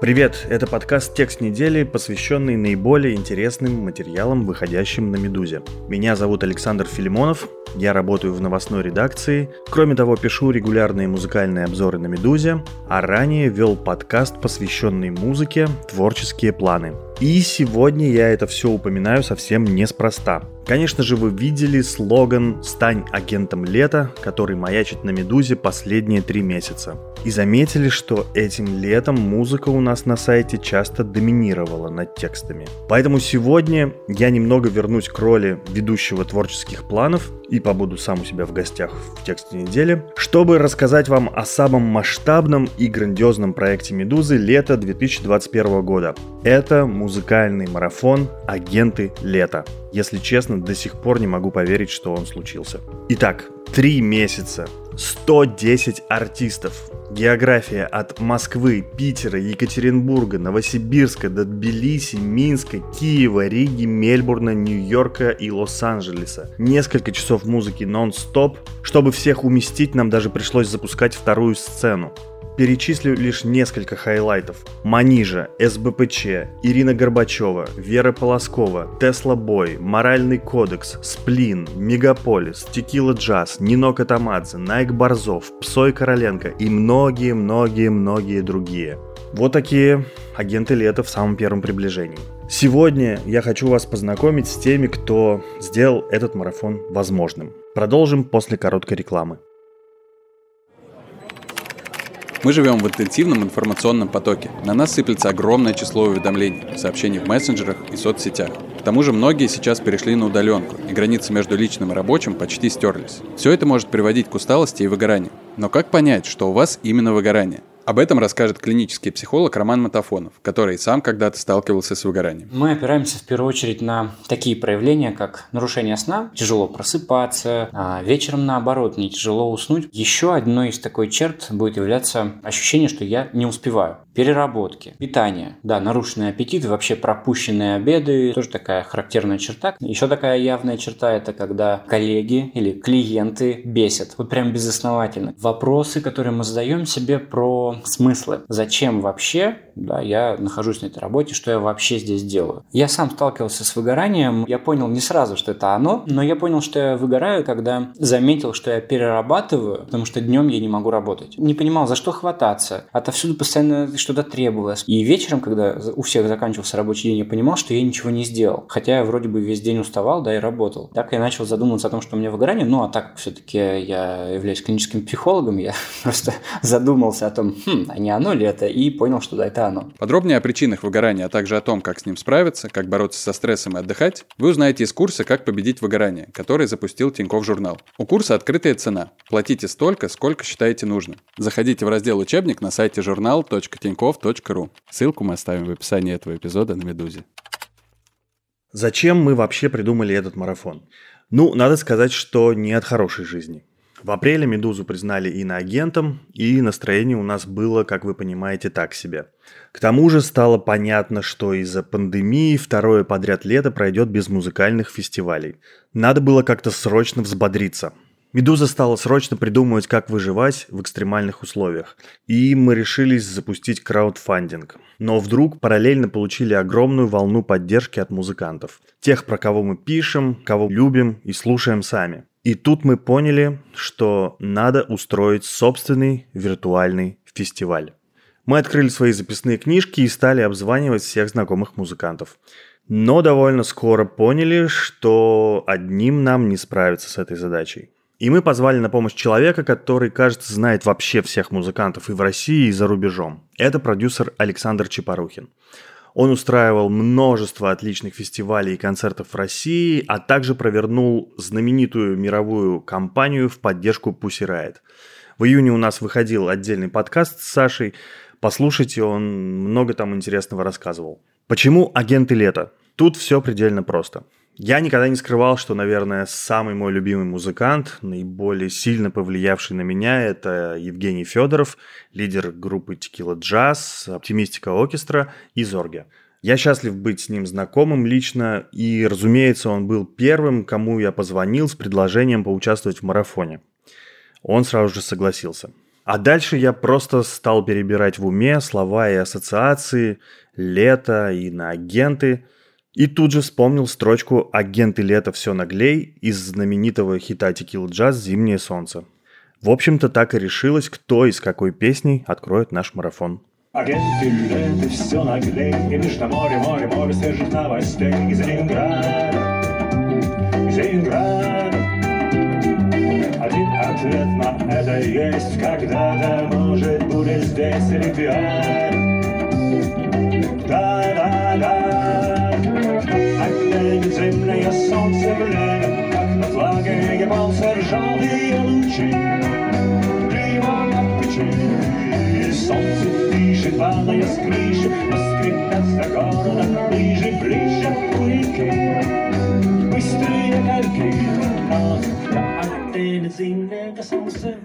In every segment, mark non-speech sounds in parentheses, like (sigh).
Привет, это подкаст «Текст недели», посвященный наиболее интересным материалам, выходящим на «Медузе». Меня зовут Александр Филимонов, я работаю в новостной редакции. Кроме того, пишу регулярные музыкальные обзоры на «Медузе», а ранее вел подкаст, посвященный музыке «Творческие планы». И сегодня я это все упоминаю совсем неспроста. Конечно же, вы видели слоган «Стань агентом лета», который маячит на «Медузе» последние три месяца. И заметили, что этим летом музыка у нас на сайте часто доминировала над текстами. Поэтому сегодня я немного вернусь к роли ведущего творческих планов и побуду сам у себя в гостях в тексте недели, чтобы рассказать вам о самом масштабном и грандиозном проекте «Медузы» лета 2021 года. Это музыкальный марафон «Агенты лета». Если честно, до сих пор не могу поверить, что он случился. Итак, три месяца, 110 артистов, География от Москвы, Питера, Екатеринбурга, Новосибирска до Тбилиси, Минска, Киева, Риги, Мельбурна, Нью-Йорка и Лос-Анджелеса. Несколько часов музыки нон-стоп. Чтобы всех уместить, нам даже пришлось запускать вторую сцену. Перечислю лишь несколько хайлайтов. Манижа, СБПЧ, Ирина Горбачева, Вера Полоскова, Tesla Boy, Моральный кодекс, Сплин, Мегаполис, Tequilajazzz, Нино Катамадзе, Найк Борзов, Псой Короленко и многие-многие-многие другие. Вот такие агенты лета в самом первом приближении. Сегодня я хочу вас познакомить с теми, кто сделал этот марафон возможным. Продолжим после короткой рекламы. Мы живем в интенсивном информационном потоке. На нас сыплется огромное число уведомлений, сообщений в мессенджерах и соцсетях. К тому же многие сейчас перешли на удаленку, и границы между личным и рабочим почти стерлись. Все это может приводить к усталости и выгоранию. Но как понять, что у вас именно выгорание? Об этом расскажет клинический психолог Роман Матафонов, который сам когда-то сталкивался с выгоранием. Мы опираемся в первую очередь на такие проявления, как нарушение сна, тяжело просыпаться, а вечером наоборот, не тяжело уснуть. Еще одной из такой черт будет являться ощущение, что я не успеваю переработки, питание, да, нарушенный аппетит, вообще пропущенные обеды, тоже такая характерная черта. Еще такая явная черта – это когда коллеги или клиенты бесят, вот прям безосновательно. Вопросы, которые мы задаем себе про смыслы. Зачем вообще да, я нахожусь на этой работе, что я вообще здесь делаю. Я сам сталкивался с выгоранием, я понял не сразу, что это оно, но я понял, что я выгораю, когда заметил, что я перерабатываю, потому что днем я не могу работать. Не понимал, за что хвататься. Отовсюду постоянно что-то требовалось. И вечером, когда у всех заканчивался рабочий день, я понимал, что я ничего не сделал. Хотя я вроде бы весь день уставал, да, и работал. Так я начал задумываться о том, что у меня выгорание. Ну, а так все-таки я являюсь клиническим психологом, я (laughs) просто задумался о том, хм, а не оно ли это, и понял, что да, это оно. Подробнее о причинах выгорания, а также о том, как с ним справиться, как бороться со стрессом и отдыхать, вы узнаете из курса «Как победить выгорание», который запустил Тиньков журнал. У курса открытая цена. Платите столько, сколько считаете нужно. Заходите в раздел «Учебник» на сайте журнал.тиньков.ру. Ссылку мы оставим в описании этого эпизода на «Медузе». Зачем мы вообще придумали этот марафон? Ну, надо сказать, что не от хорошей жизни. В апреле «Медузу» признали иноагентом, и настроение у нас было, как вы понимаете, так себе. К тому же стало понятно, что из-за пандемии второе подряд лето пройдет без музыкальных фестивалей. Надо было как-то срочно взбодриться. «Медуза» стала срочно придумывать, как выживать в экстремальных условиях. И мы решились запустить краудфандинг. Но вдруг параллельно получили огромную волну поддержки от музыкантов. Тех, про кого мы пишем, кого любим и слушаем сами. И тут мы поняли, что надо устроить собственный виртуальный фестиваль. Мы открыли свои записные книжки и стали обзванивать всех знакомых музыкантов. Но довольно скоро поняли, что одним нам не справиться с этой задачей. И мы позвали на помощь человека, который, кажется, знает вообще всех музыкантов и в России, и за рубежом. Это продюсер Александр Чепорухин. Он устраивал множество отличных фестивалей и концертов в России, а также провернул знаменитую мировую кампанию в поддержку Pussy Riot. В июне у нас выходил отдельный подкаст с Сашей. Послушайте, он много там интересного рассказывал. Почему агенты лета? Тут все предельно просто. Я никогда не скрывал, что, наверное, самый мой любимый музыкант, наиболее сильно повлиявший на меня, это Евгений Федоров, лидер группы Tequila Jazz, Оптимистика Оркестра и Зорге. Я счастлив быть с ним знакомым лично, и, разумеется, он был первым, кому я позвонил с предложением поучаствовать в марафоне. Он сразу же согласился. А дальше я просто стал перебирать в уме слова и ассоциации, лето и на агенты – и тут же вспомнил строчку «Агенты лета все наглей» из знаменитого хита Tequila Jazz «Зимнее солнце». В общем-то, так и решилось, кто из какой песней откроет наш марафон. Агенты лета все наглей, и между море, море, море свежих новостей из Ленинграда, из Ленинграда. Один ответ на это есть, когда-то, может, будет здесь Олимпиада. Падая с крыши, Воскрипят за городом ближе, ближе у реки. Быстрые кальки, но опять зимнее солнце.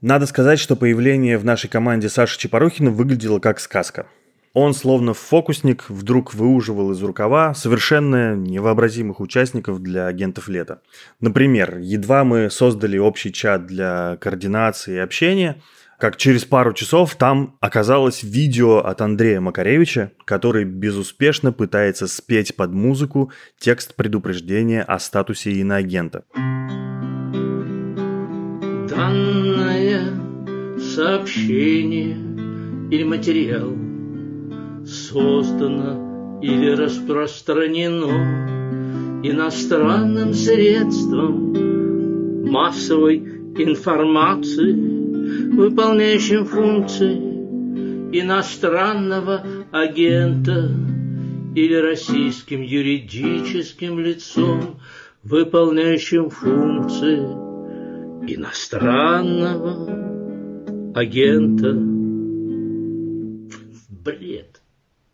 Надо сказать, что появление в нашей команде Саши Чепорухина выглядело как сказка. Он, словно фокусник, вдруг выуживал из рукава совершенно невообразимых участников для агентов лета. Например, едва мы создали общий чат для координации и общения, как через пару часов там оказалось видео от Андрея Макаревича, который безуспешно пытается спеть под музыку текст предупреждения о статусе иноагента. Данное сообщение или материал создано или распространено иностранным средством массовой информации, выполняющим функции иностранного агента или российским юридическим лицом, выполняющим функции иностранного агента. Бред.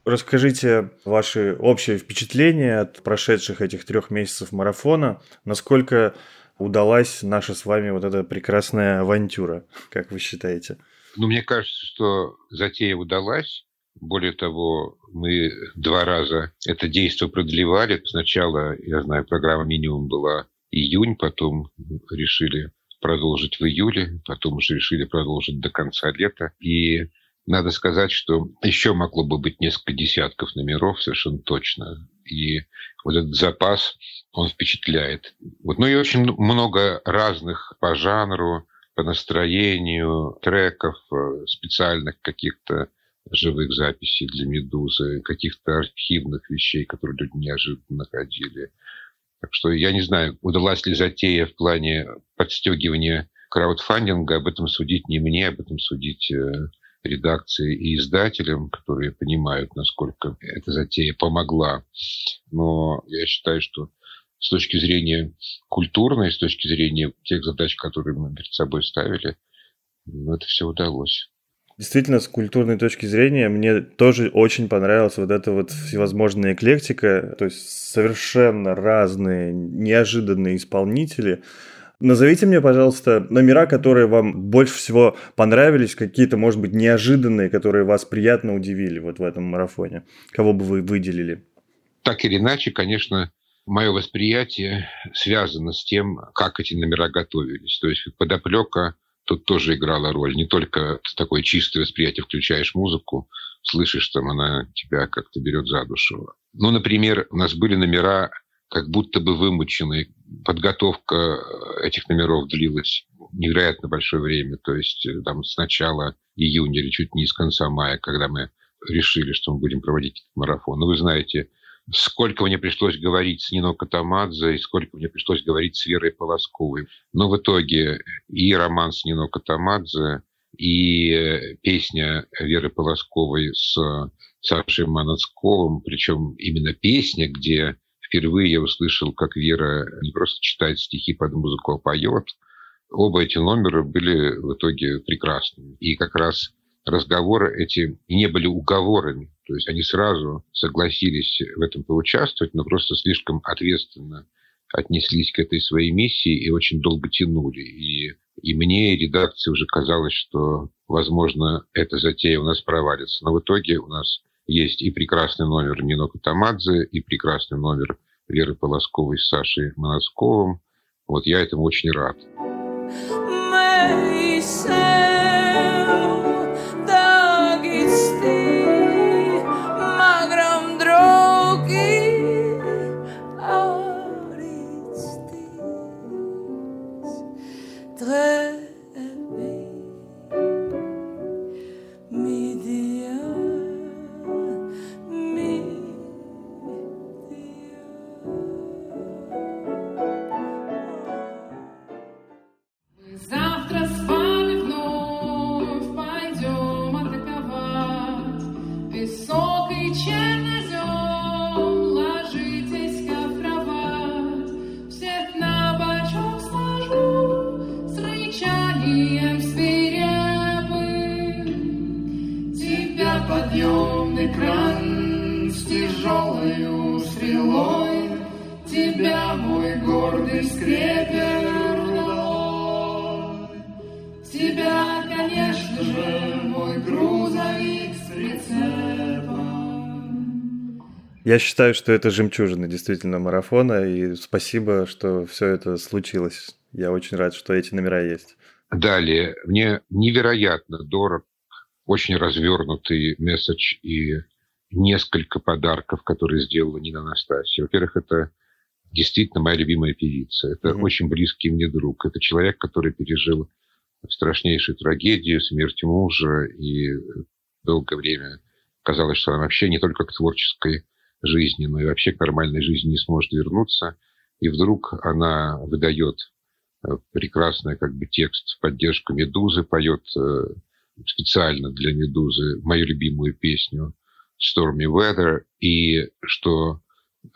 Расскажите ваши общие впечатления от прошедших этих трех месяцев марафона. Насколько удалась наша с вами вот эта прекрасная авантюра, как вы считаете? Ну, мне кажется, что затея удалась. Более того, мы два раза это действие продлевали. Сначала, я знаю, программа минимум была июнь, потом решили продолжить в июле, потом уже решили продолжить до конца лета. И надо сказать, что еще могло бы быть несколько десятков номеров, совершенно точно. И вот этот запас, он впечатляет. Вот, ну и очень много разных по жанру, по настроению треков, э, специальных каких-то живых записей для «Медузы», каких-то архивных вещей, которые люди неожиданно находили. Так что я не знаю, удалась ли затея в плане подстегивания краудфандинга, об этом судить не мне, об этом судить э, редакции и издателям, которые понимают, насколько эта затея помогла. Но я считаю, что с точки зрения культурной, с точки зрения тех задач, которые мы перед собой ставили, ну, это все удалось. Действительно, с культурной точки зрения, мне тоже очень понравилась вот эта вот всевозможная эклектика, то есть совершенно разные, неожиданные исполнители. Назовите мне, пожалуйста, номера, которые вам больше всего понравились, какие-то, может быть, неожиданные, которые вас приятно удивили вот в этом марафоне. Кого бы вы выделили? Так или иначе, конечно, мое восприятие связано с тем, как эти номера готовились. То есть подоплека тут тоже играла роль. Не только такое чистое восприятие, включаешь музыку, слышишь, там она тебя как-то берет за душу. Ну, например, у нас были номера как будто бы вымученные. Подготовка этих номеров длилась невероятно большое время. То есть э, там с начала июня или чуть не с конца мая, когда мы решили, что мы будем проводить марафон. Ну, вы знаете, сколько мне пришлось говорить с Нино Катамадзе и сколько мне пришлось говорить с Верой Полосковой. Но в итоге и роман с Нино Катамадзе, и песня Веры Полосковой с Сашей Манацковым, причем именно песня, где впервые я услышал, как Вера не просто читает стихи под музыку, а поет. Оба эти номера были в итоге прекрасными. И как раз разговоры эти не были уговорами. То есть они сразу согласились в этом поучаствовать, но просто слишком ответственно отнеслись к этой своей миссии и очень долго тянули. И, и мне, и редакции уже казалось, что, возможно, эта затея у нас провалится. Но в итоге у нас есть и прекрасный номер Нино Катамадзе, и прекрасный номер Веры Полосковой с Сашей Моносковым. Вот я этому очень рад. Я считаю, что это жемчужина действительно марафона, и спасибо, что все это случилось. Я очень рад, что эти номера есть. Далее, мне невероятно дорог, очень развернутый месседж и несколько подарков, которые сделала Нина Анастасия. Во-первых, это действительно моя любимая певица. Это mm-hmm. очень близкий мне друг. Это человек, который пережил страшнейшую трагедию, смерть мужа, и долгое время казалось, что она вообще не только к творческой жизни, но и вообще к нормальной жизни не сможет вернуться. И вдруг она выдает э, прекрасный как бы текст в поддержку «Медузы», поет э, специально для «Медузы» мою любимую песню «Stormy Weather». И что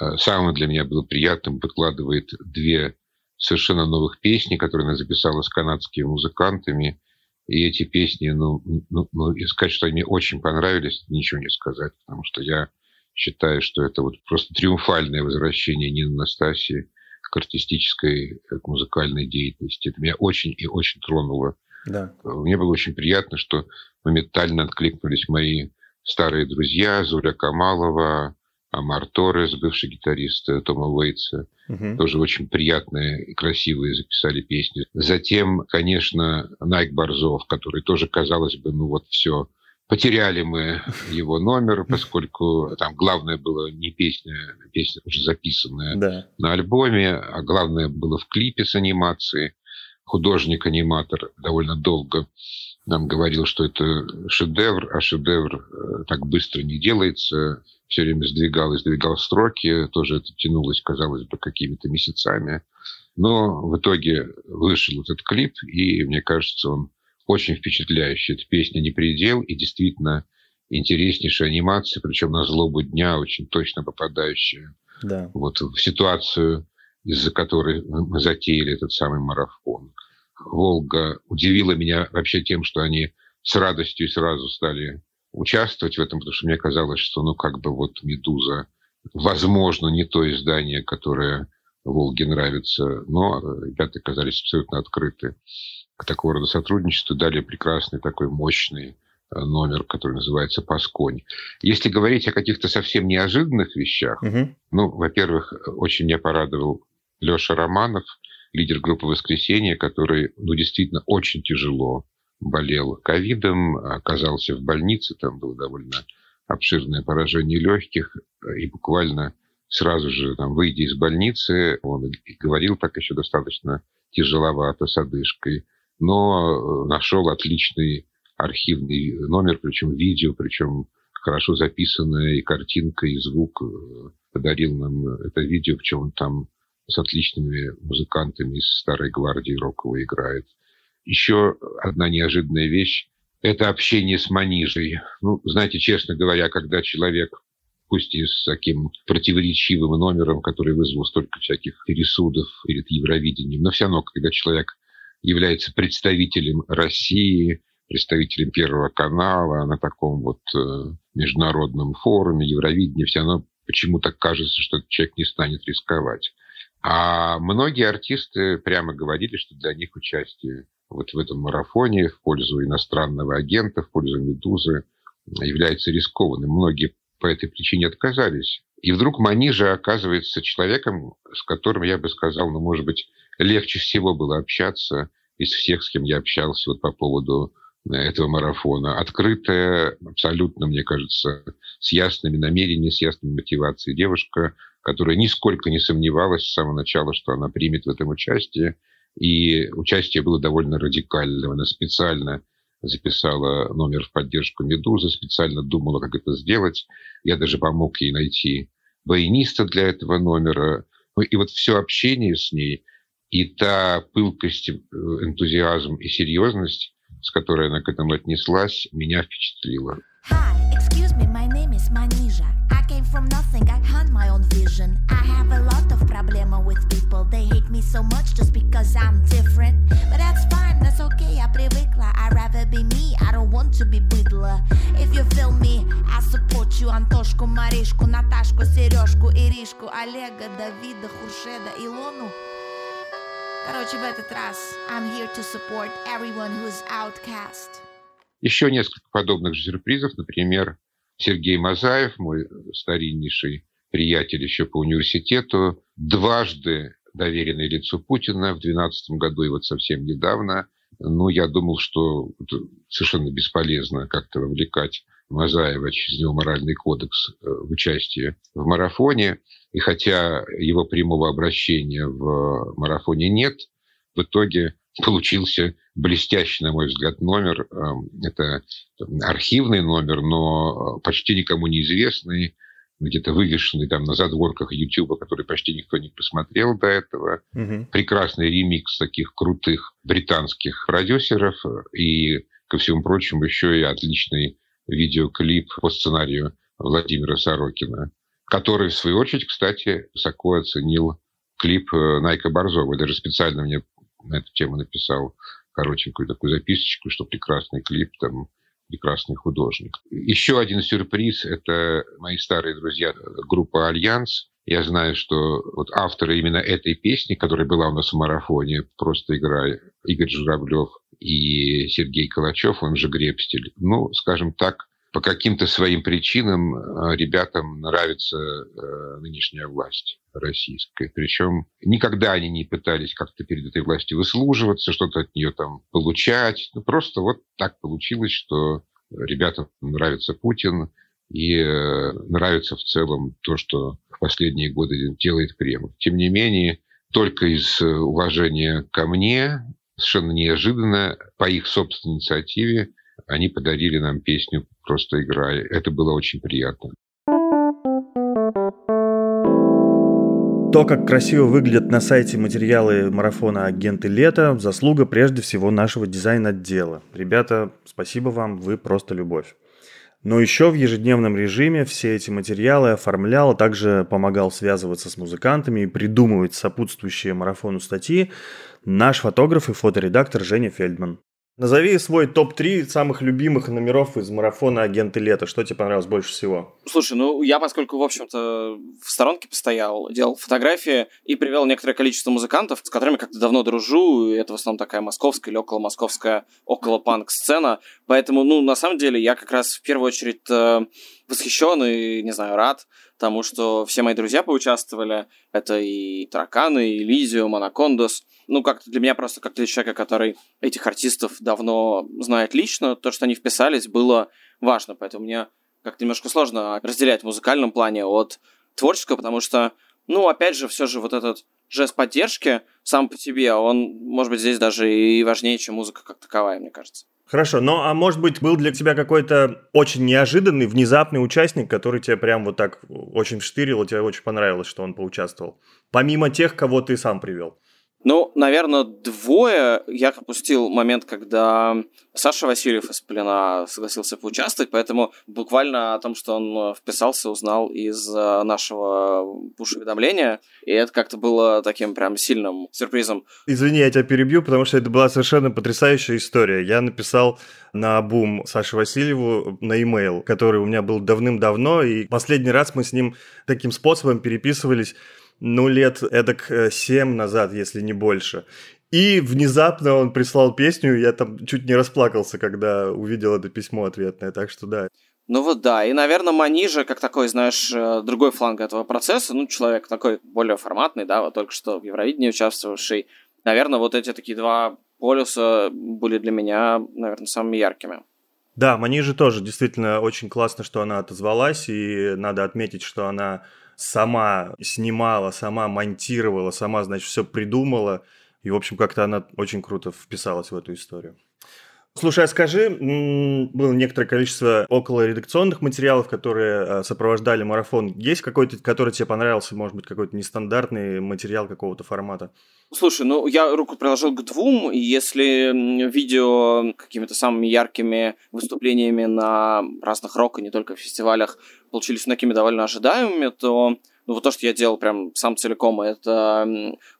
э, самое для меня было приятным, подкладывает две совершенно новых песни, которые она записала с канадскими музыкантами. И эти песни, ну, ну, ну сказать, что они очень понравились, ничего не сказать, потому что я считаю, что это вот просто триумфальное возвращение Нины Настасии к артистической, к музыкальной деятельности. Это меня очень и очень тронуло. Да. Мне было очень приятно, что моментально откликнулись мои старые друзья Зуля Камалова, Амар Торрес, бывший гитарист Тома Уэйтса. Угу. Тоже очень приятные и красивые записали песни. Затем, конечно, Найк Борзов, который тоже, казалось бы, ну вот все, Потеряли мы (laughs) его номер, поскольку там главное было не песня, песня уже записанная да. на альбоме, а главное было в клипе с анимацией. Художник-аниматор довольно долго нам говорил, что это шедевр, а шедевр э, так быстро не делается. Все время сдвигал и сдвигал строки. Тоже это тянулось, казалось бы, какими-то месяцами. Но в итоге вышел этот клип, и мне кажется, он очень впечатляющая. Эта песня «Не предел» и действительно интереснейшая анимация, причем на злобу дня очень точно попадающая да. вот в ситуацию, из-за которой мы затеяли этот самый марафон. «Волга» удивила меня вообще тем, что они с радостью сразу стали участвовать в этом, потому что мне казалось, что ну как бы вот «Медуза» возможно не то издание, которое Волге нравится, но ребята оказались абсолютно открыты к такого рода сотрудничеству. Дали прекрасный такой мощный э, номер, который называется «Пасконь». Если говорить о каких-то совсем неожиданных вещах, угу. ну, во-первых, очень меня порадовал Леша Романов, лидер группы «Воскресенье», который, ну, действительно очень тяжело болел ковидом, оказался в больнице, там было довольно обширное поражение легких, и буквально сразу же, там, выйдя из больницы, он говорил так еще достаточно тяжеловато с одышкой, но э, нашел отличный архивный номер, причем видео, причем хорошо записанная и картинка, и звук. Э, подарил нам это видео, причем он там с отличными музыкантами из Старой Гвардии роковой играет. еще одна неожиданная вещь – это общение с манижей. Ну, знаете, честно говоря, когда человек пусть и с таким противоречивым номером, который вызвал столько всяких пересудов перед Евровидением, но все равно, когда человек является представителем России, представителем Первого канала на таком вот э, международном форуме Евровидения, все равно почему-то кажется, что человек не станет рисковать. А многие артисты прямо говорили, что для них участие вот в этом марафоне в пользу иностранного агента, в пользу «Медузы» является рискованным. Многие по этой причине отказались. И вдруг Манижа оказывается человеком, с которым, я бы сказал, ну, может быть, легче всего было общаться из всех, с кем я общался вот по поводу этого марафона. Открытая, абсолютно, мне кажется, с ясными намерениями, с ясной мотивацией девушка, которая нисколько не сомневалась с самого начала, что она примет в этом участие. И участие было довольно радикальным. Она специально записала номер в поддержку «Медузы», специально думала, как это сделать. Я даже помог ей найти баяниста для этого номера. Ну, и вот все общение с ней, и та пылкость, э, энтузиазм и серьезность, с которой она к этому отнеслась, меня впечатлила. Hi, excuse me, my name is Manija. I came from nothing, I had my own vision. I have a lot of проблема with people. They hate me so much just because I'm different. But that's fine, that's okay, я привыкла. I'd rather be me, I don't want to be быдло. If you feel me, I support you. Антошку, Маришку, Наташку, Сережку, Иришку, Олега, Давида, Хуршеда, Илону. Короче, в этот раз I'm here to support everyone who's outcast. Еще несколько подобных же сюрпризов. Например, Сергей Мазаев, мой стариннейший приятель еще по университету, дважды доверенное лицо Путина в 2012 году и вот совсем недавно. Ну, я думал, что совершенно бесполезно как-то вовлекать Мазаева через него моральный кодекс э, в участие в марафоне. И хотя его прямого обращения в марафоне нет, в итоге получился блестящий, на мой взгляд, номер. Эм, это архивный номер, но почти никому неизвестный, где-то вывешенный там на задворках YouTube, который почти никто не посмотрел до этого. Угу. Прекрасный ремикс таких крутых британских продюсеров и, ко всему прочему, еще и отличный видеоклип по сценарию Владимира Сорокина, который, в свою очередь, кстати, высоко оценил клип э, Найка Борзова. Даже специально мне на эту тему написал коротенькую такую записочку, что прекрасный клип, там прекрасный художник. Еще один сюрприз – это мои старые друзья, группа «Альянс». Я знаю, что вот авторы именно этой песни, которая была у нас в марафоне «Просто играй», Игорь Журавлев и Сергей Калачев, он же Гребстель. Ну, скажем так, по каким-то своим причинам э, ребятам нравится э, нынешняя власть российская. Причем никогда они не пытались как-то перед этой властью выслуживаться, что-то от нее там получать. Ну, просто вот так получилось, что ребятам нравится Путин, и э, нравится в целом то, что в последние годы делает Кремль. Тем не менее, только из уважения ко мне, совершенно неожиданно, по их собственной инициативе, они подарили нам песню «Просто играй». Это было очень приятно. То, как красиво выглядят на сайте материалы марафона «Агенты лета» – заслуга прежде всего нашего дизайн-отдела. Ребята, спасибо вам, вы просто любовь. Но еще в ежедневном режиме все эти материалы оформлял, а также помогал связываться с музыкантами и придумывать сопутствующие марафону статьи наш фотограф и фоторедактор Женя Фельдман. Назови свой топ-3 самых любимых номеров из марафона «Агенты лета». Что тебе понравилось больше всего? Слушай, ну я, поскольку, в общем-то, в сторонке постоял, делал фотографии и привел некоторое количество музыкантов, с которыми как-то давно дружу, и это в основном такая московская или около московская, около панк-сцена. Поэтому, ну, на самом деле, я как раз в первую очередь э, восхищен и, не знаю, рад тому, что все мои друзья поучаствовали. Это и Тараканы, и Лизиум, Анакондос – ну, как-то для меня просто, как для человека, который этих артистов давно знает лично, то, что они вписались, было важно. Поэтому мне как-то немножко сложно разделять в музыкальном плане от творческого, потому что, ну, опять же, все же вот этот жест поддержки сам по себе, он, может быть, здесь даже и важнее, чем музыка как таковая, мне кажется. Хорошо, ну а может быть был для тебя какой-то очень неожиданный, внезапный участник, который тебе прям вот так очень вштырил, и тебе очень понравилось, что он поучаствовал? Помимо тех, кого ты сам привел. Ну, наверное, двое. Я пропустил момент, когда Саша Васильев из «Плена» согласился поучаствовать, поэтому буквально о том, что он вписался, узнал из э, нашего пуш-уведомления, и это как-то было таким прям сильным сюрпризом. Извини, я тебя перебью, потому что это была совершенно потрясающая история. Я написал на бум Саше Васильеву на имейл, который у меня был давным-давно, и последний раз мы с ним таким способом переписывались ну, лет эдак 7 назад, если не больше. И внезапно он прислал песню, я там чуть не расплакался, когда увидел это письмо ответное, так что да. Ну вот да, и, наверное, Манижа, как такой, знаешь, э, другой фланг этого процесса, ну, человек такой более форматный, да, вот только что в Евровидении участвовавший, наверное, вот эти такие два полюса были для меня, наверное, самыми яркими. Да, Манижа тоже действительно очень классно, что она отозвалась, и надо отметить, что она сама снимала, сама монтировала, сама, значит, все придумала. И, в общем, как-то она очень круто вписалась в эту историю. Слушай, а скажи, было некоторое количество около редакционных материалов, которые а, сопровождали марафон. Есть какой-то, который тебе понравился, может быть, какой-то нестандартный материал какого-то формата? Слушай, ну я руку приложил к двум, и если видео какими-то самыми яркими выступлениями на разных рок и не только фестивалях получились такими довольно ожидаемыми, то ну, вот то, что я делал прям сам целиком, это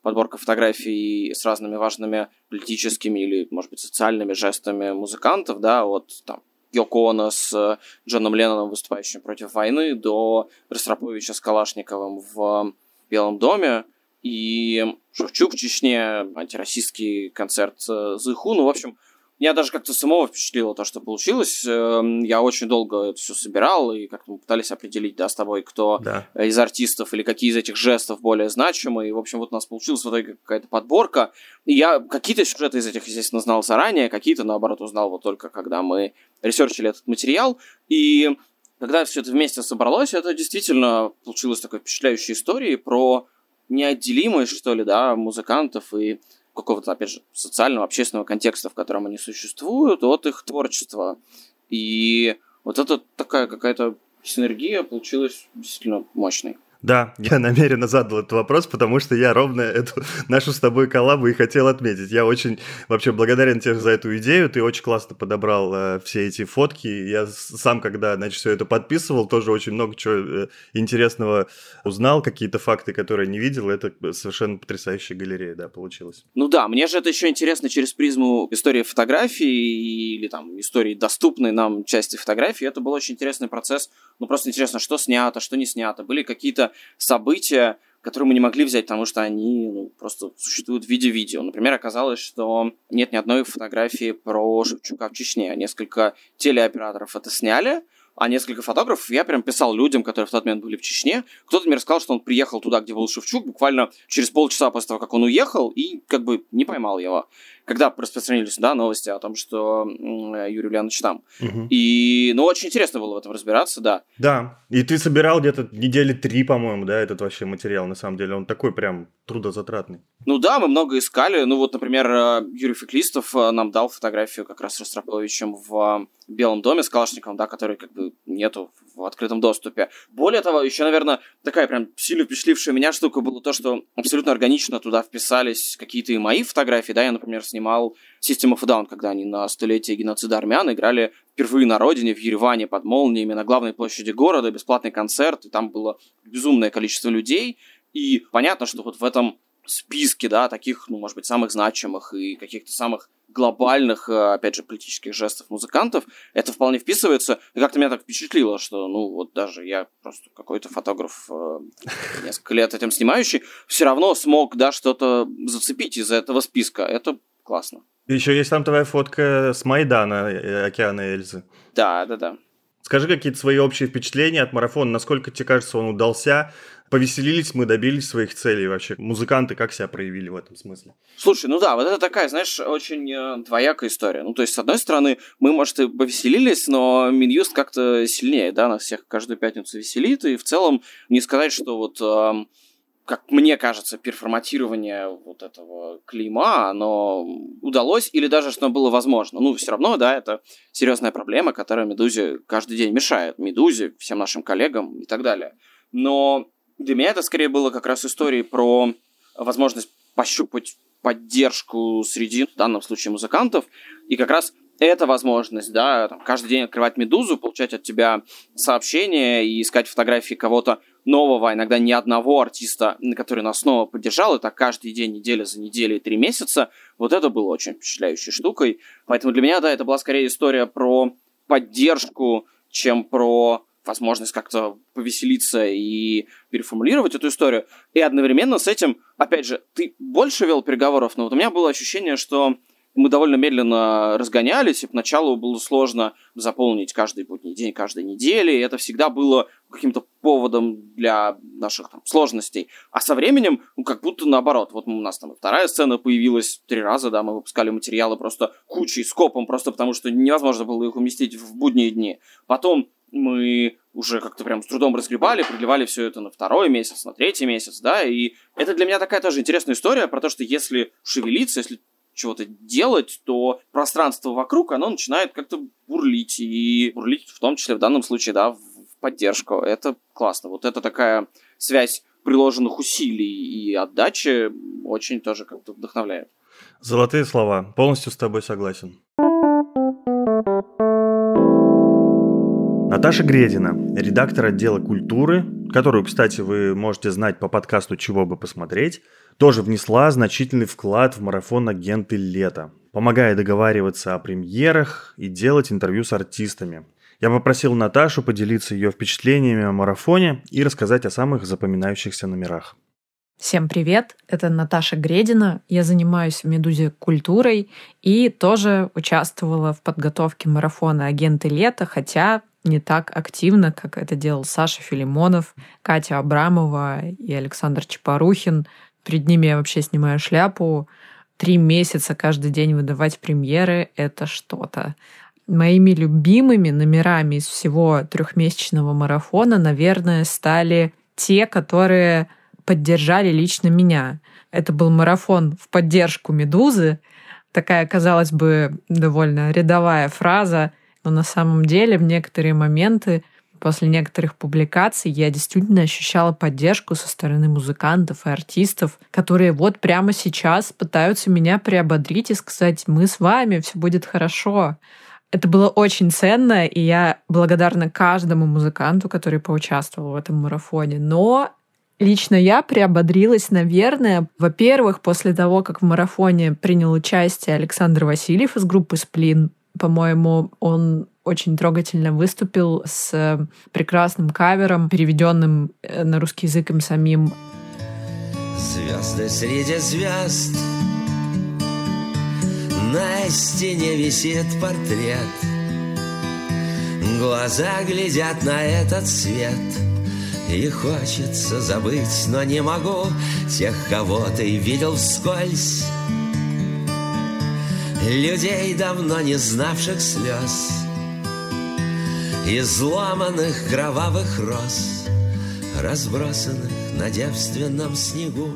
подборка фотографий с разными важными политическими или, может быть, социальными жестами музыкантов, да, от там Йоко с Джоном Ленноном, выступающим против войны, до Ростроповича с Калашниковым в Белом доме, и Шевчук в Чечне, антироссийский концерт Зыху, ну, в общем, меня даже как-то самого впечатлило то, что получилось. Эм, я очень долго это все собирал, и как-то мы пытались определить, да, с тобой, кто да. из артистов или какие из этих жестов более значимые. И, в общем, вот у нас получилась в итоге какая-то подборка. И я какие-то сюжеты из этих, естественно, знал заранее, какие-то, наоборот, узнал вот только когда мы ресерчили этот материал. И когда все это вместе собралось, это действительно получилось такой впечатляющей историей про неотделимость, что ли, да, музыкантов и какого-то, опять же, социального, общественного контекста, в котором они существуют, от их творчества. И вот это такая какая-то синергия получилась действительно мощной. Да, я намеренно задал этот вопрос, потому что я ровно эту (laughs) нашу с тобой коллабу и хотел отметить. Я очень вообще благодарен тебе за эту идею. Ты очень классно подобрал э, все эти фотки. Я сам, когда значит, все это подписывал, тоже очень много чего э, интересного узнал, какие-то факты, которые не видел. Это совершенно потрясающая галерея, да, получилось. Ну да, мне же это еще интересно через призму истории фотографии или там истории доступной нам части фотографии. Это был очень интересный процесс. Ну просто интересно, что снято, что не снято. Были какие-то события, которые мы не могли взять, потому что они ну, просто существуют в виде видео. Например, оказалось, что нет ни одной фотографии про Шевчука в Чечне. Несколько телеоператоров это сняли, а несколько фотографов я прям писал людям, которые в тот момент были в Чечне. Кто-то мне рассказал, что он приехал туда, где был Шевчук, буквально через полчаса после того, как он уехал, и как бы не поймал его. Когда распространились да, новости о том, что Юрий Ульянович там. Угу. И, ну, очень интересно было в этом разбираться, да. Да, и ты собирал где-то недели три, по-моему, да, этот вообще материал, на самом деле. Он такой прям трудозатратный. Ну да, мы много искали. Ну вот, например, э, Юрий Феклистов э, нам дал фотографию как раз с Ростроповичем в Белом доме с Калашниковым, да, который как бы нету в открытом доступе. Более того, еще, наверное, такая прям сильно впечатлившая меня штука была то, что абсолютно органично туда вписались какие-то и мои фотографии, да, я, например, снимал System of Down, когда они на столетие геноцида армян играли впервые на родине, в Ереване, под молниями, на главной площади города, бесплатный концерт, и там было безумное количество людей, и понятно, что вот в этом списке, да, таких, ну, может быть, самых значимых и каких-то самых глобальных, э, опять же, политических жестов музыкантов, это вполне вписывается. И как-то меня так впечатлило, что, ну, вот даже я просто какой-то фотограф э, несколько лет этим снимающий, все равно смог, да, что-то зацепить из этого списка. Это классно. Еще есть там твоя фотка с Майдана, э, океана Эльзы. Да, да, да. Скажи какие-то свои общие впечатления от марафона, насколько тебе кажется, он удался, повеселились мы, добились своих целей вообще. Музыканты как себя проявили в этом смысле? Слушай, ну да, вот это такая, знаешь, очень э, двоякая история. Ну, то есть, с одной стороны, мы, может, и повеселились, но Минюст как-то сильнее, да, нас всех каждую пятницу веселит, и в целом не сказать, что вот... Э, как мне кажется, перформатирование вот этого клейма, оно удалось или даже что было возможно. Ну, все равно, да, это серьезная проблема, которая Медузе каждый день мешает. Медузе, всем нашим коллегам и так далее. Но для меня это скорее было как раз историей про возможность пощупать поддержку среди, в данном случае, музыкантов. И как раз эта возможность, да, там, каждый день открывать «Медузу», получать от тебя сообщения и искать фотографии кого-то нового, иногда не одного артиста, который нас снова поддержал, и так каждый день, неделя за неделей, три месяца, вот это было очень впечатляющей штукой. Поэтому для меня, да, это была скорее история про поддержку, чем про возможность как-то повеселиться и переформулировать эту историю. И одновременно с этим, опять же, ты больше вел переговоров, но вот у меня было ощущение, что мы довольно медленно разгонялись, и поначалу было сложно заполнить каждый будний день, каждой недели, и это всегда было каким-то поводом для наших там, сложностей. А со временем, ну, как будто наоборот. Вот у нас там вторая сцена появилась три раза, да, мы выпускали материалы просто кучей, скопом, просто потому что невозможно было их уместить в будние дни. Потом мы уже как-то прям с трудом разгребали, продлевали все это на второй месяц, на третий месяц, да, и это для меня такая тоже интересная история про то, что если шевелиться, если чего-то делать, то пространство вокруг, оно начинает как-то бурлить, и бурлить в том числе в данном случае, да, в поддержку. Это классно. Вот это такая связь приложенных усилий и отдачи очень тоже как-то вдохновляет. Золотые слова. Полностью с тобой согласен. Наташа Гредина, редактор отдела культуры, которую, кстати, вы можете знать по подкасту «Чего бы посмотреть», тоже внесла значительный вклад в марафон «Агенты лета», помогая договариваться о премьерах и делать интервью с артистами. Я попросил Наташу поделиться ее впечатлениями о марафоне и рассказать о самых запоминающихся номерах. Всем привет, это Наташа Гредина. Я занимаюсь в «Медузе» культурой и тоже участвовала в подготовке марафона «Агенты лета», хотя не так активно, как это делал Саша Филимонов, Катя Абрамова и Александр Чапарухин. Перед ними я вообще снимаю шляпу. Три месяца каждый день выдавать премьеры — это что-то. Моими любимыми номерами из всего трехмесячного марафона, наверное, стали те, которые поддержали лично меня. Это был марафон в поддержку «Медузы». Такая, казалось бы, довольно рядовая фраза — но на самом деле в некоторые моменты после некоторых публикаций я действительно ощущала поддержку со стороны музыкантов и артистов, которые вот прямо сейчас пытаются меня приободрить и сказать, мы с вами, все будет хорошо. Это было очень ценно, и я благодарна каждому музыканту, который поучаствовал в этом марафоне. Но Лично я приободрилась, наверное, во-первых, после того, как в марафоне принял участие Александр Васильев из группы «Сплин», по-моему, он очень трогательно выступил с прекрасным кавером, переведенным э, на русский язык им самим. Звезды среди звезд. На стене висит портрет. Глаза глядят на этот свет. И хочется забыть, но не могу Тех, кого ты видел вскользь Людей, давно не знавших слез Изломанных кровавых роз Разбросанных на девственном снегу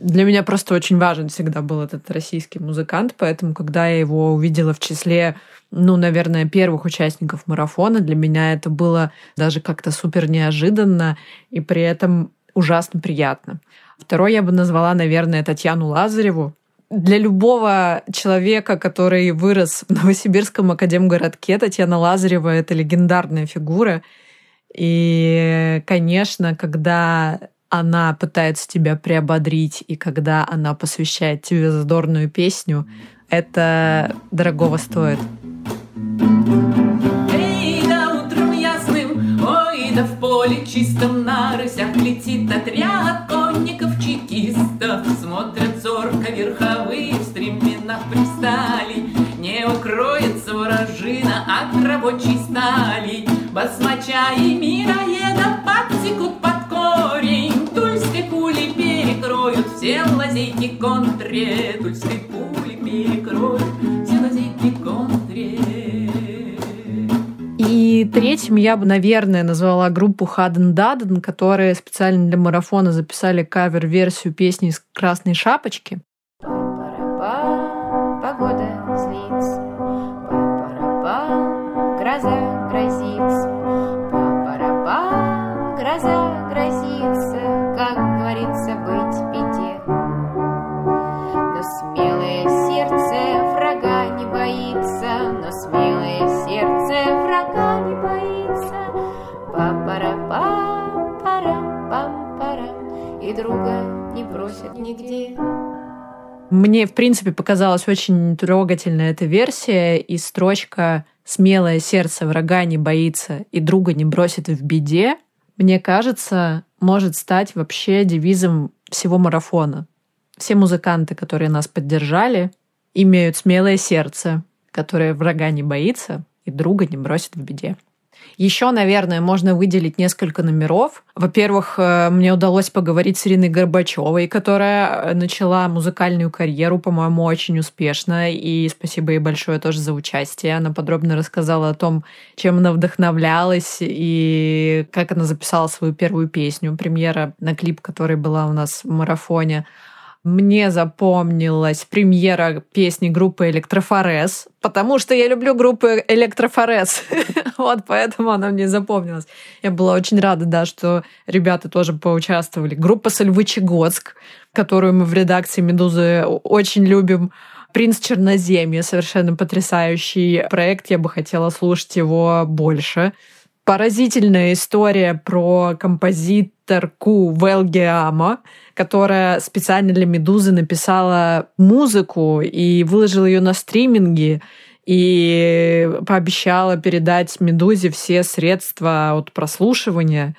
для меня просто очень важен всегда был этот российский музыкант, поэтому, когда я его увидела в числе, ну, наверное, первых участников марафона, для меня это было даже как-то супер неожиданно и при этом ужасно приятно. Второй я бы назвала, наверное, Татьяну Лазареву, для любого человека, который вырос в Новосибирском академгородке, Татьяна Лазарева — это легендарная фигура. И, конечно, когда она пытается тебя приободрить, и когда она посвящает тебе задорную песню, это дорогого стоит. В поле чистом на рысях летит отряд конников чекистов, смотрят зорко верховые в стременах пристали. Не укроется вражина от рабочей стали. Басмача и мироеда подсекут под корень. Тульской пули перекроют все лазейки контре. Тульской пули перекроют все лазейки контре. И третьим я бы, наверное, назвала группу Хаден Даден, которые специально для марафона записали кавер-версию песни из «Красной шапочки». Нигде. Мне, в принципе, показалась очень трогательная эта версия, и строчка «Смелое сердце врага не боится и друга не бросит в беде», мне кажется, может стать вообще девизом всего марафона. Все музыканты, которые нас поддержали, имеют смелое сердце, которое врага не боится и друга не бросит в беде. Еще, наверное, можно выделить несколько номеров. Во-первых, э, мне удалось поговорить с Ириной Горбачевой, которая начала музыкальную карьеру, по-моему, очень успешно. И спасибо ей большое тоже за участие. Она подробно рассказала о том, чем она вдохновлялась и как она записала свою первую песню. Премьера на клип, который была у нас в марафоне. Мне запомнилась премьера песни группы Электрофорез, потому что я люблю группу Электрофорез. (laughs) вот поэтому она мне запомнилась. Я была очень рада, да, что ребята тоже поучаствовали. Группа Сольвычегодск, которую мы в редакции «Медузы» очень любим. «Принц Черноземья» — совершенно потрясающий проект. Я бы хотела слушать его больше. Поразительная история про композиторку Велгиама, которая специально для «Медузы» написала музыку и выложила ее на стриминге и пообещала передать «Медузе» все средства от прослушивания.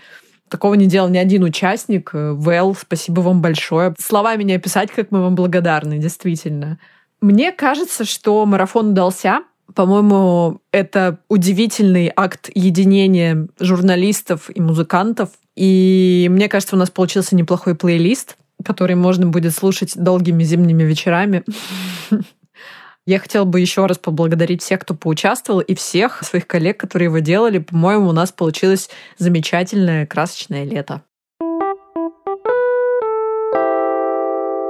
Такого не делал ни один участник. Вэл, спасибо вам большое. Словами не описать, как мы вам благодарны, действительно. Мне кажется, что марафон удался. По-моему, это удивительный акт единения журналистов и музыкантов. И мне кажется, у нас получился неплохой плейлист, который можно будет слушать долгими зимними вечерами. (laughs) Я хотела бы еще раз поблагодарить всех, кто поучаствовал, и всех своих коллег, которые его делали. По-моему, у нас получилось замечательное красочное лето.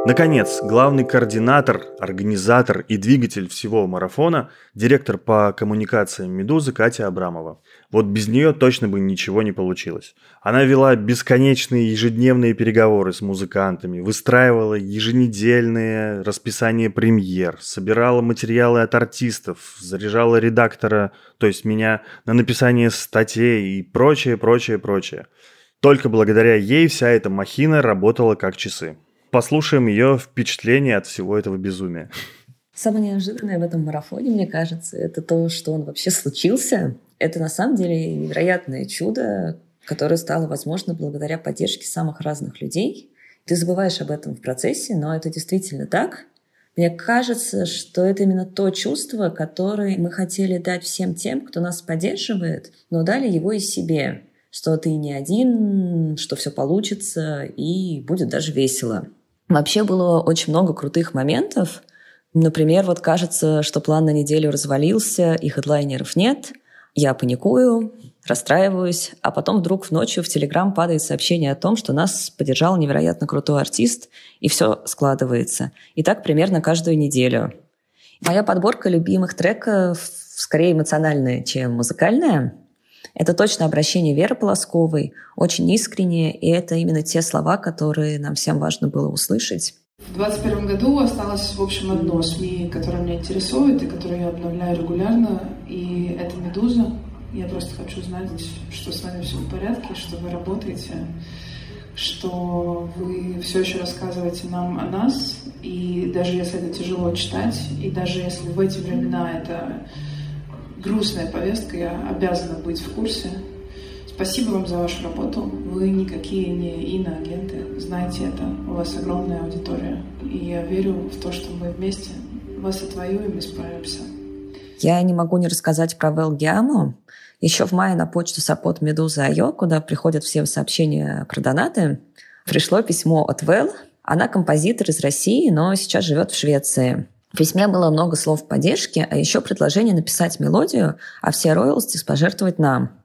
Наконец, главный координатор, организатор и двигатель всего марафона – директор по коммуникациям «Медузы» Катя Абрамова. Вот без нее точно бы ничего не получилось. Она вела бесконечные ежедневные переговоры с музыкантами, выстраивала еженедельные расписания премьер, собирала материалы от артистов, заряжала редактора, то есть меня, на написание статей и прочее, прочее, прочее. Только благодаря ей вся эта махина работала как часы. Послушаем ее впечатление от всего этого безумия. Самое неожиданное в этом марафоне, мне кажется, это то, что он вообще случился. Это на самом деле невероятное чудо, которое стало возможно благодаря поддержке самых разных людей. Ты забываешь об этом в процессе, но это действительно так. Мне кажется, что это именно то чувство, которое мы хотели дать всем тем, кто нас поддерживает, но дали его и себе, что ты не один, что все получится и будет даже весело. Вообще было очень много крутых моментов. Например, вот кажется, что план на неделю развалился, и хедлайнеров нет. Я паникую, расстраиваюсь, а потом вдруг в ночью в Телеграм падает сообщение о том, что нас поддержал невероятно крутой артист, и все складывается. И так примерно каждую неделю. Моя подборка любимых треков скорее эмоциональная, чем музыкальная. Это точно обращение Веры Полосковой, очень искреннее, и это именно те слова, которые нам всем важно было услышать. В 2021 году осталось, в общем, одно СМИ, которое меня интересует и которое я обновляю регулярно, и это «Медуза». Я просто хочу знать, что с вами все в порядке, что вы работаете, что вы все еще рассказываете нам о нас, и даже если это тяжело читать, и даже если в эти времена это грустная повестка, я обязана быть в курсе. Спасибо вам за вашу работу. Вы никакие не иноагенты. Знаете это. У вас огромная аудитория. И я верю в то, что мы вместе вас отвоюем и справимся. Я не могу не рассказать про Вэл Гиаму. Еще в мае на почту Сапот Медуза Айо, куда приходят все сообщения про донаты, пришло письмо от Вэл. Она композитор из России, но сейчас живет в Швеции. В письме было много слов поддержки, а еще предложение написать мелодию, а все роялти пожертвовать нам.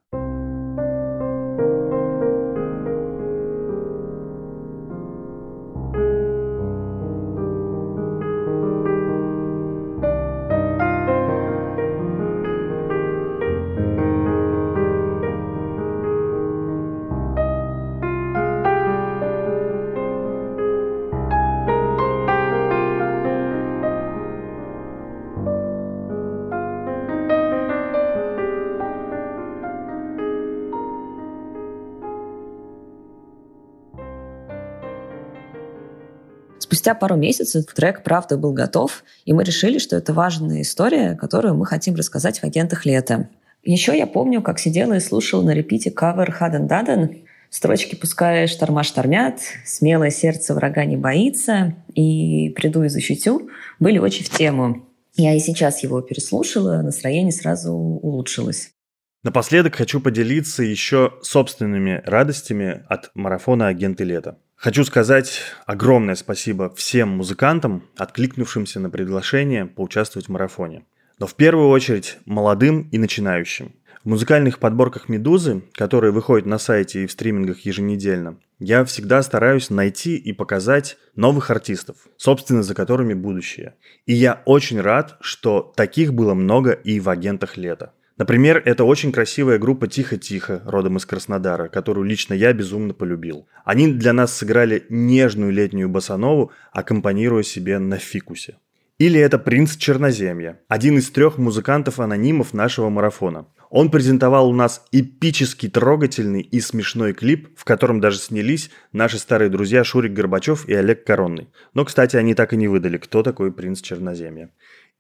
Спустя пару месяцев трек «Правда» был готов, и мы решили, что это важная история, которую мы хотим рассказать в «Агентах лета». Еще я помню, как сидела и слушала на репите кавер «Хаден Даден», Строчки «Пускай шторма штормят», «Смелое сердце врага не боится» и «Приду и защитю» были очень в тему. Я и сейчас его переслушала, настроение сразу улучшилось. Напоследок хочу поделиться еще собственными радостями от марафона «Агенты лета». Хочу сказать огромное спасибо всем музыкантам, откликнувшимся на приглашение поучаствовать в марафоне. Но в первую очередь молодым и начинающим. В музыкальных подборках «Медузы», которые выходят на сайте и в стримингах еженедельно, я всегда стараюсь найти и показать новых артистов, собственно, за которыми будущее. И я очень рад, что таких было много и в «Агентах лета». Например, это очень красивая группа «Тихо-тихо», родом из Краснодара, которую лично я безумно полюбил. Они для нас сыграли нежную летнюю басанову, аккомпанируя себе на фикусе. Или это «Принц Черноземья», один из трех музыкантов-анонимов нашего марафона. Он презентовал у нас эпический, трогательный и смешной клип, в котором даже снялись наши старые друзья Шурик Горбачев и Олег Коронный. Но, кстати, они так и не выдали, кто такой принц Черноземья.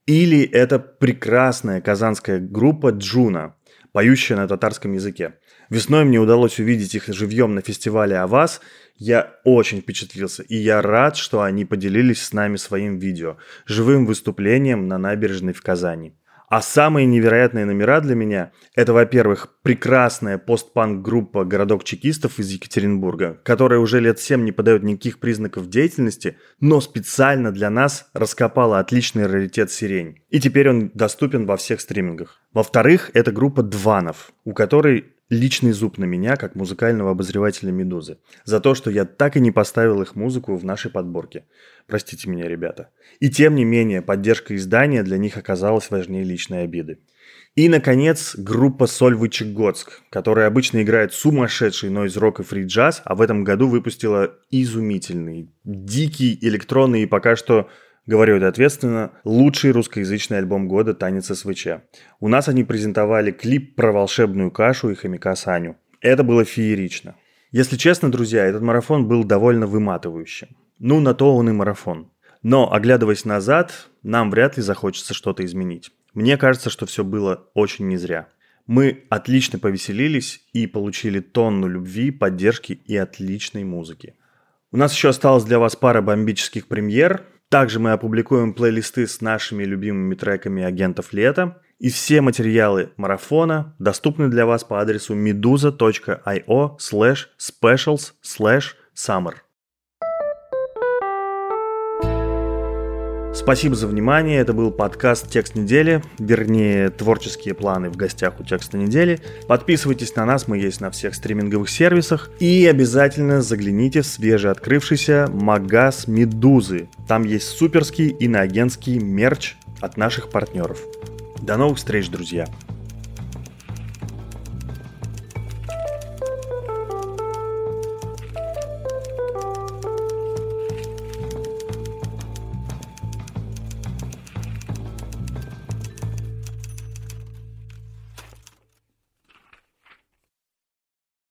Или это прекрасная казанская группа Джуна, поющая на татарском языке. Весной мне удалось увидеть их живьем на фестивале «Аваз». Я очень впечатлился, и я рад, что они поделились с нами своим видео, живым выступлением на набережной в Казани. А самые невероятные номера для меня – это, во-первых, прекрасная постпанк-группа «Городок чекистов» из Екатеринбурга, которая уже лет семь не подает никаких признаков деятельности, но специально для нас раскопала отличный раритет «Сирень». И теперь он доступен во всех стримингах. Во-вторых, это группа «Дванов», у которой личный зуб на меня, как музыкального обозревателя «Медузы», за то, что я так и не поставил их музыку в нашей подборке. Простите меня, ребята. И тем не менее, поддержка издания для них оказалась важнее личной обиды. И, наконец, группа Сольвычегодск, которая обычно играет сумасшедший нойз-рок и фри-джаз, а в этом году выпустила изумительный, дикий, электронный и пока что Говорю это ответственно, лучший русскоязычный альбом года «Танец СВЧ». У нас они презентовали клип про волшебную кашу и хомяка Саню. Это было феерично. Если честно, друзья, этот марафон был довольно выматывающим. Ну, на то он и марафон. Но, оглядываясь назад, нам вряд ли захочется что-то изменить. Мне кажется, что все было очень не зря. Мы отлично повеселились и получили тонну любви, поддержки и отличной музыки. У нас еще осталось для вас пара бомбических премьер – также мы опубликуем плейлисты с нашими любимыми треками агентов лета. И все материалы марафона доступны для вас по адресу meduza.io slash specials slash summer. Спасибо за внимание. Это был подкаст «Текст недели», вернее, творческие планы в гостях у «Текста недели». Подписывайтесь на нас, мы есть на всех стриминговых сервисах. И обязательно загляните в свежеоткрывшийся магаз «Медузы». Там есть суперский иноагентский мерч от наших партнеров. До новых встреч, друзья!